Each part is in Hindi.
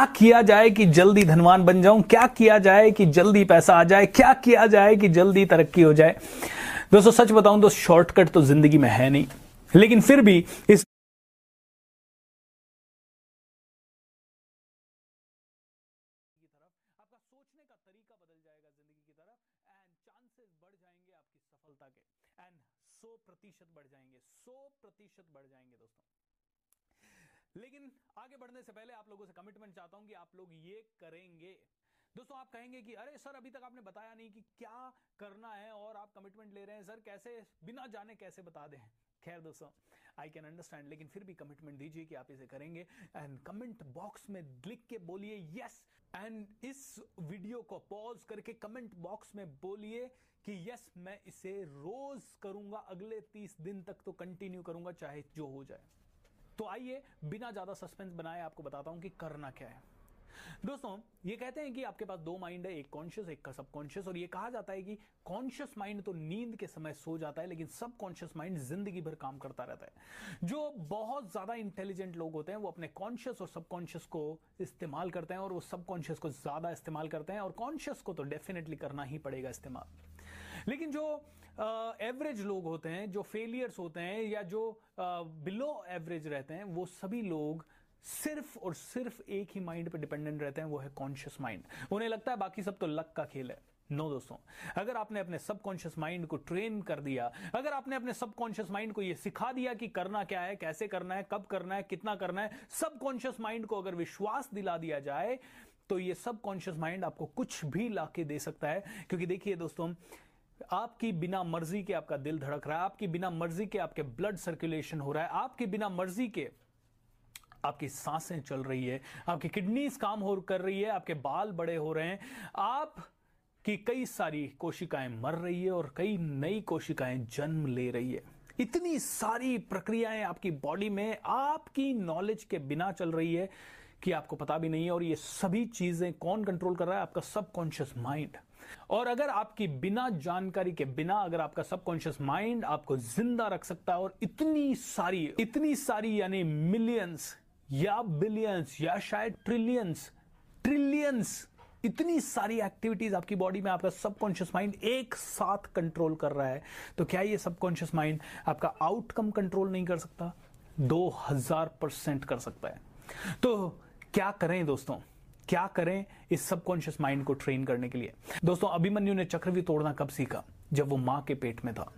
क्या किया जाए कि जल्दी धनवान बन जाऊँ? क्या किया जाए कि जल्दी पैसा आ जाए? क्या किया जाए कि जल्दी तरक्की हो जाए? दोस्तों, सच बताऊँ तो शॉर्टकट तो ज़िंदगी में है नहीं। लेकिन फिर भी इस 100 प्रतिशत बढ़ जाएँगे। 100 प्रतिशत बढ़ जाएँगे दोस्तों। लेकिन आगे बढ़ने से पहले आप लोगों से कमिटमेंट चाहता हूँ कि आप लोग ये करेंगे। दोस्तों, आप कहेंगे कि, अरे, सर, अभी तक आपने बताया नहीं कि क्या करना है और आप कमिटमेंट ले रहे हैं। सर, कैसे, बिना जाने कैसे बता दें? खैर, दोस्तों आई कैन अंडरस्टैंड लेकिन फिर भी कमिटमेंट दीजिए कि आप इसे करेंगे। एंड कमेंट बॉक्स में लिख के बोलिए यस एंड इस वीडियो को पॉज करके कमेंट बॉक्स में बोलिए कि यस मैं इसे रोज करूँगा। अगले तीस दिन तक तो कंटिन्यू करूँगा, चाहे जो हो जाए। तो आइए बिना ज़्यादा सस्पेंस बनाए आपको बताता हूँ कि करना क्या है। दोस्तों, ये कहते हैं कि आपके पास दो माइंड है, एक कॉन्शियस एक का सबकॉन्शियस और ये कहा जाता है कि कॉन्शियस माइंड तो नींद के समय सो जाता है, लेकिन सबकॉन्शियस माइंड ज़िंदगी भर काम करता रहता है। जो बहुत ज़्यादा इंटेलिजेंट लोग होते हैं, वो अपने कॉन्शियस और सबकॉन्शियस को इस्तेमाल करते हैं, और वो सबकॉन्शियस को ज़्यादा इस्तेमाल करते हैं, और कॉन्शियस को तो डेफिनेटली करना ही पड़ेगा इस्तेमाल। लेकिन जो एवरेज लोग होते हैं जो फेलियर्स होते हैं या जो बिलो एवरेज रहते हैं वो सभी लोग सिर्फ़ और सिर्फ़ एक ही माइंड पे डिपेंडेंट रहते हैं वो है कॉन्शियस माइंड उन्हें लगता है बाकी सब तो लक का खेल है। नो no, दोस्तों अगर आपने अपने सबकॉन्शियस माइंड को ट्रेन कर दिया अगर आपने अपने सबकॉन्शियस माइंड को यह सिखा दिया कि करना क्या है कैसे करना है कब करना है कितना करना है सबकॉन्शियस माइंड को अगर विश्वास दिला दिया जाए तो ये सबकॉन्शियस माइंड आपको कुछ भी लाके दे सकता है। क्योंकि देखिए दोस्तों आपकी बिना मर्ज़ी के आपका दिल धड़क रहा है, आपकी बिना मर्ज़ी के आपके ब्लड सर्कुलेशन हो रहा है, आपकी बिना मर्ज़ी के आपकी साँसें चल रही है, आपकी किडनीज काम हो, कर रही है, आपके बाल बड़े हो रहे हैं, आप की कई सारी कोशिकाएँ मर रही है और कई नई कोशिकाएँ जन्म ले रही है। इतनी सारी प्रक्रियाएँ आपकी बॉडी में, आपकी नॉलेज के बिना चल रही है कि आपको पता भी नहीं है और ये सभी चीज़ें कौन कंट्रोल कर रहा है? आपका सबकॉन्शियस माइंड और अगर आपकी बिना जानकारी के, बिना अगर आपका सबकॉन्शियस माइंड आपको ज़िंदा रख सकता है और इतनी सारी इतनी सारी यानी मिलियंस या बिलियंस या शायद ट्रिलियंस ट्रिलियंस इतनी सारी एक्टिविटीज़ आपकी बॉडी में आपका सबकॉन्शियस माइंड एक साथ कंट्रोल कर रहा है तो क्या ये सबकॉन्शियस माइंड आपका आउटकम कंट्रोल नहीं कर सकता? दो हज़ार परसेंट कर सकता है। तो क्या करें दोस्तों? क्या करें इस सबकॉन्शियस माइंड को ट्रेन करने के लिए? दोस्तों अभिमन्यु ने चक्रव्यूह तोड़ना कब सीखा? जब वो माँ के पेट में था।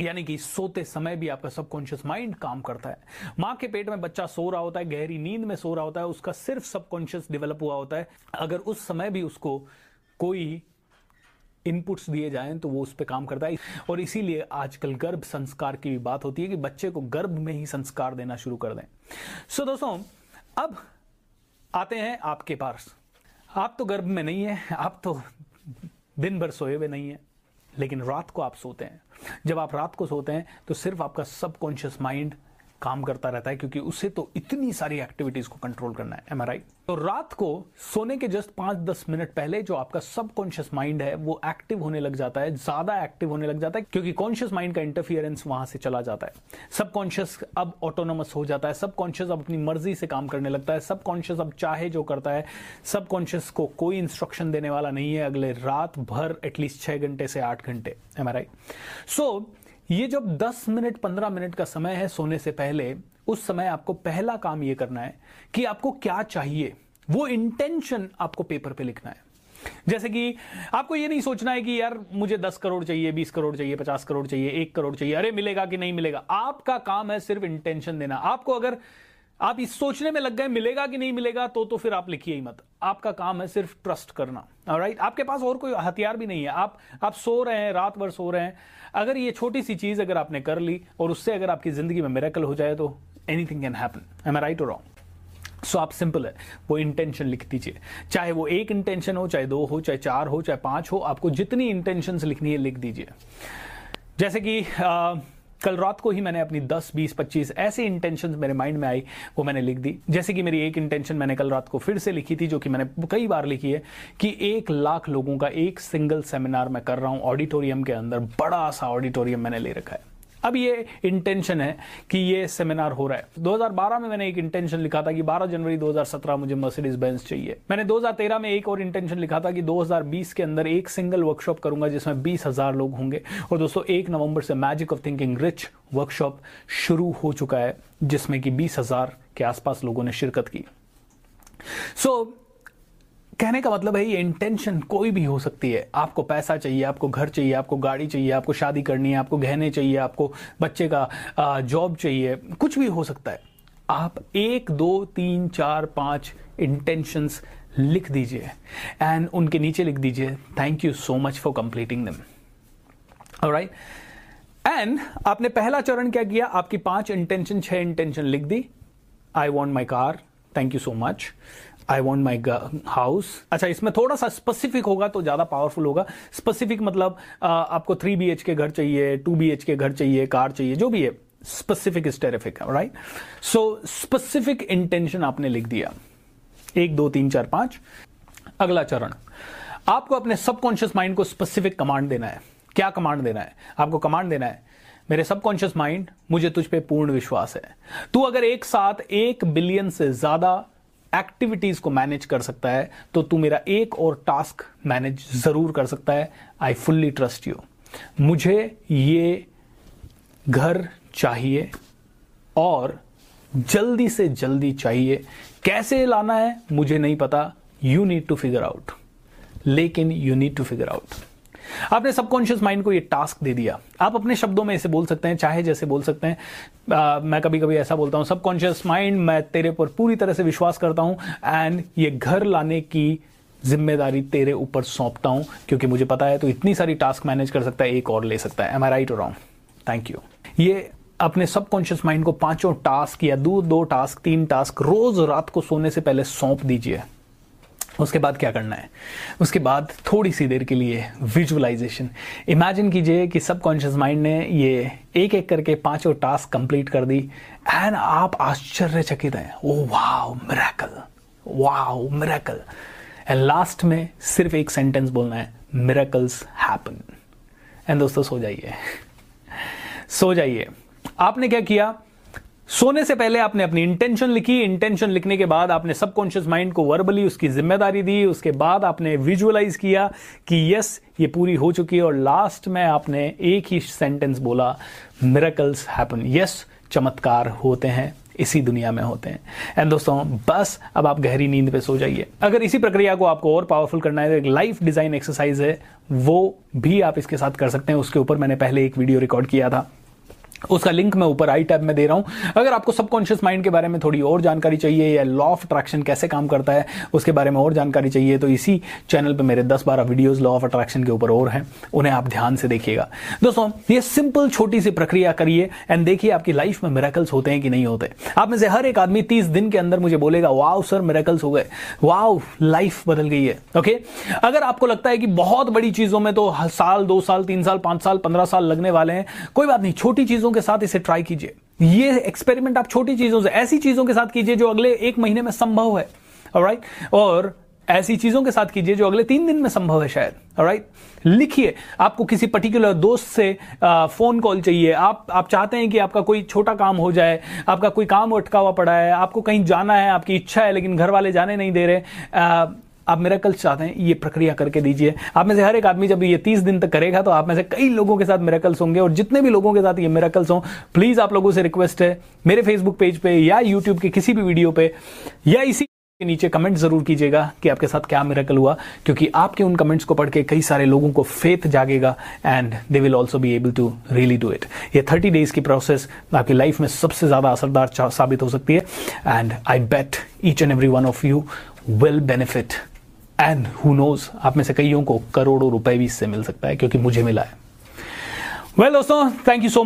यानी कि सोते समय भी आपका सबकॉन्शियस माइंड काम करता है। माँ के पेट में बच्चा सो रहा होता है गहरी नींद में सो रहा होता है उसका सिर्फ़ सबकॉन्शियस डेवलप हुआ होता है। अगर उस समय भी उसको कोई इनपुट्स दिए जाएँ तो वो उस पर काम करता है। और इसीलिए आजकल गर्भ संस्कार की भी बात होती है कि बच्चे को गर्भ में ही संस्कार देना शुरू कर दें। सो so, दोस्तों अब आते हैं आपके पास। आप तो गर्भ में नहीं है, आप तो दिन भर सोए हुए नहीं है, लेकिन रात को आप सोते हैं। जब आप रात को सोते हैं तो सिर्फ़ आपका सबकॉन्शियस माइंड काम करता रहता है, क्योंकि उससे तो इतनी सारी एक्टिविटीज़ को कंट्रोल करना है। एमआरआई तो रात को सोने के जस्ट पाँच दस मिनट पहले जो आपका सबकॉन्शियस माइंड है, वो एक्टिव होने लग जाता है, ज़्यादा एक्टिव होने लग जाता है, क्योंकि कॉन्शियस माइंड का इंटरफियरेंस वहाँ से चला जाता है। सबकॉन्शियस अब ऑटोनोमस हो जाता है सबकॉन्शियस अब अपनी मर्ज़ी से काम करने लगता है सबकॉन्शियस अब चाहे जो करता है सबकॉन्शियस को कोई इंस्ट्रक्शन देने वाला नहीं है अगले रात भर एटलीस्ट छह घंटे से आठ घंटे। एम राइट सो ये जब 10 मिनट 15 मिनट का समय है सोने से पहले, उस समय आपको पहला काम ये करना है कि आपको क्या चाहिए, वो इंटेंशन आपको पेपर पे लिखना है। जैसे कि आपको ये नहीं सोचना है कि यार मुझे 10 करोड़ चाहिए 20 करोड़ चाहिए 50 करोड़ चाहिए, एक करोड़ चाहिए, अरे मिलेगा कि नहीं मिलेगा? आपका काम है सिर्फ़ इंटेंशन देना। आपको अगर आप इस सोचने में लग गए, मिलेगा कि नहीं मिलेगा तो तो फिर आप लिखिए ही मत। आपका काम है सिर्फ़ ट्रस्ट करना। राइट आपके पास और कोई हथियार भी नहीं है। आप आप सो रहे हैं, रात भर सो रहे हैं। अगर ये छोटी सी चीज़ अगर आपने कर ली और उससे अगर आपकी ज़िंदगी में मेरेकल हो जाए तो anything can happen am right और रॉन्ग सो आप सिंपल है। वो इंटेंशन लिख दीजिए। चाहे वो एक इंटेंशन हो, चाहे दो हो, चाहे चार हो, चाहे पाँच हो, आपको जितनी इंटेंशन लिखनी है, लिख दीजिए। जैसे कि कल रात को ही मैंने अपनी 10, 20, 25 ऐसे इंटेंशन मेरे माइंड में आई वो मैंने लिख दी। जैसे कि मेरी एक इंटेंशन मैंने कल रात को फिर से लिखी थी जो कि मैंने कई बार लिखी है कि एक लाख लोगों का एक सिंगल सेमिनार मैं कर रहा हूँ ऑडिटोरियम के अंदर बड़ा सा ऑडिटोरियम मैंने ले रखा है। अब ये इंटेंशन है कि ये सेमिनार हो रहा है। 2012 में मैंने एक इंटेंशन लिखा था कि 12 जनवरी 2017 मुझे मर्सिडीज बेंस चाहिए। मैंने 2013 में एक और इंटेंशन लिखा था कि 2020 के अंदर एक सिंगल वर्कशॉप करूँगा जिसमें बीस हज़ार लोग होंगे। और दोस्तों एक नवंबर से magic of thinking rich workshop शुरू हो चुका है जिसमें कि बीस हज़ार के आसपास लोगों ने शिरकत की। सो so, कहने का मतलब है ये इंटेंशन कोई भी हो सकती है। आपको पैसा चाहिए, आपको घर चाहिए, आपको गाड़ी चाहिए, आपको शादी करनी है, आपको गहने चाहिए, आपको बच्चे का जॉब चाहिए, कुछ भी हो सकता है। आप एक, दो, तीन, चार, पाँच इंटेंशंस लिख दीजिए एंड उनके नीचे लिख दीजिए। Thank you so much for completing them right and आपने पहला चरण क्या किया? आपकी पाँच इंटेंशन छह इंटेंशन लिख दी। I want my car thank you so much I want my house अच्छा इसमें थोड़ा सा स्पेसिफिक होगा तो ज़्यादा पावरफुल होगा। स्पेसिफिक मतलब आ, आपको थ्री बी के घर चाहिए टू बी के घर चाहिए कार चाहिए जो भी है। Specific is terrific right so specific intention आपने लिख दिया। एक दो तीन चार पाँच। अगला चरण। आपको अपने सबकॉन्शियस माइंड को स्पेसिफिक कमांड देना है। क्या कमांड देना है? आपको कमांड देना है मेरे सबकॉन्शियस माइंड मुझे तुझ पे पूर्ण विश्वास है। तू अगर एक साथ एक बिलियन से ज़्यादा एक्टिविटीज़ को मैनेज कर सकता है तो तू मेरा एक और टास्क मैनेज ज़रूर कर सकता है। आई फुल्ली ट्रस्ट यू मुझे ये घर चाहिए और जल्दी से जल्दी चाहिए। कैसे लाना है, मुझे नहीं पता। You need to figure out लेकिन you need to figure out आपने सबकॉन्शियस माइंड को ये टास्क दे दिया। आप अपने शब्दों में इसे बोल सकते हैं चाहे जैसे बोल सकते हैं। आ, मैं कभी कभी ऐसा बोलता हूँ सबकॉन्शियस माइंड मैं तेरे पर पूरी तरह से विश्वास करता हूँ एंड ये घर लाने की ज़िम्मेदारी तेरे ऊपर सौंपता हूँ क्योंकि मुझे पता है तो इतनी सारी टास्क मैनेज कर सकता है एक और ले सकता है। एम आई राइट और रॉन्ग थैंक यू ये अपने सबकॉन्शियस माइंड को पाँचों टास्क या दो दो टास्क तीन टास्क रोज रात को सोने से पहले सौंप दीजिए। उसके बाद क्या करना है? उसके बाद थोड़ी सी देर के लिए विजुअलाइजेशन इमेजिन कीजिए कि सबकॉन्शियस माइंड ने ये एक एक करके पाँचों टास्क कंप्लीट कर दी एंड आप आश्चर्यचकित हैं। ओ wow miracle wow miracle and last में सिर्फ़ एक सेंटेंस बोलना है मिरेकल्स हैपन एंड दोस्तों, सो जाइए। सो जाइए। आपने क्या किया? सोने से पहले आपने अपनी इंटेंशन लिखी। इंटेंशन लिखने के बाद आपने सबकॉन्शियस माइंड को वर्बली उसकी ज़िम्मेदारी दी। उसके बाद आपने विजुअलाइज किया कि यस ये पूरी हो चुकी है और लास्ट में आपने एक ही सेंटेंस बोला मिरेकल्स हैपन यस चमत्कार होते हैं। इसी दुनिया में होते हैं। एंड दोस्तों, बस अब आप गहरी नींद पे सो जाइए। अगर इसी प्रक्रिया को आपको और पावरफुल करना है तो एक लाइफ डिज़ाइन एक्सरसाइज है। वो भी आप इसके साथ कर सकते हैं। उसके ऊपर मैंने पहले एक वीडियो रिकॉर्ड किया था। उसका लिंक मैं ऊपर आई टैब में दे रहा हूँ। अगर आपको सबकॉन्शियस माइंड के बारे में थोड़ी और जानकारी चाहिए या लॉ ऑफ़ अट्रैक्शन कैसे काम करता है, उसके बारे में और जानकारी चाहिए तो इसी चैनल पे मेरे 10-12 वीडियोस लॉ ऑफ़ अट्रैक्शन के ऊपर और हैं। उन्हें आप ध्यान से देखिएगा। दोस्तों, ये सिंपल छोटी सी प्रक्रिया करिए एंड देखिए आपकी लाइफ में मेरेकल्स होते हैं कि नहीं होते। आप में से हर एक आदमी तीस दिन के अंदर मुझे बोलेगा वाव सर मेरेकल्स हो गए। वाव लाइफ बदल गई है। ओके अगर आपको लगता है कि बहुत बड़ी चीज़ों में तो साल, दो साल, तीन साल, पाँच साल, पंद्रह साल लगने वाले हैं, कोई बात नहीं, छोटी चीज़ों के साथ इसे ट्राई कीजिए। ये एक्सपेरिमेंट आप छोटी चीज़ों से ऐसी चीज़ों के साथ कीजिए जो अगले एक महीने में संभव है। राइट और ऐसी चीज़ों के साथ कीजिए जो अगले तीन दिन में संभव है शायद। राइट लिखिए। आपको किसी पर्टिकुलर दोस्त से आ, फ़ोन कॉल चाहिए। आप आप चाहते हैं कि आपका कोई छोटा काम हो जाए आपका कोई काम अटका हुआ पड़ा है आपको कहीं जाना है आपकी इच्छा है लेकिन घर वाले जाने नहीं दे रहे आ, आप मेरा कल चाहते हैं, ये प्रक्रिया करके दीजिए। आप में से हर एक आदमी जब ये तीस दिन तक करेगा तो आप में से कई लोगों के साथ मेरेकल्स होंगे और जितने भी लोगों के साथ ये मेरेकल्स हों प्लीज़ आप लोगों से रिक्वेस्ट है, मेरे फेसबुक पेज पे या यूट्यूब के किसी भी वीडियो पे, या इसी के नीचे कमेंट ज़रूर कीजिएगा कि आपके साथ क्या मेरेकल हुआ, क्योंकि आपके उन कमेंट्स को पढ़ के कई सारे लोगों को faith जागेगा and they will also be able to really do it ये थर्टी डेज़ की प्रोसेस आपकी लाइफ में सबसे ज़्यादा असरदार साबित हो सकती है and I bet each and every one of you will benefit and who knows आप में से कईयों को करोड़ों रुपए भी इससे मिल सकता है, क्योंकि मुझे मिला है। वेल दोस्तों थैंक यू सो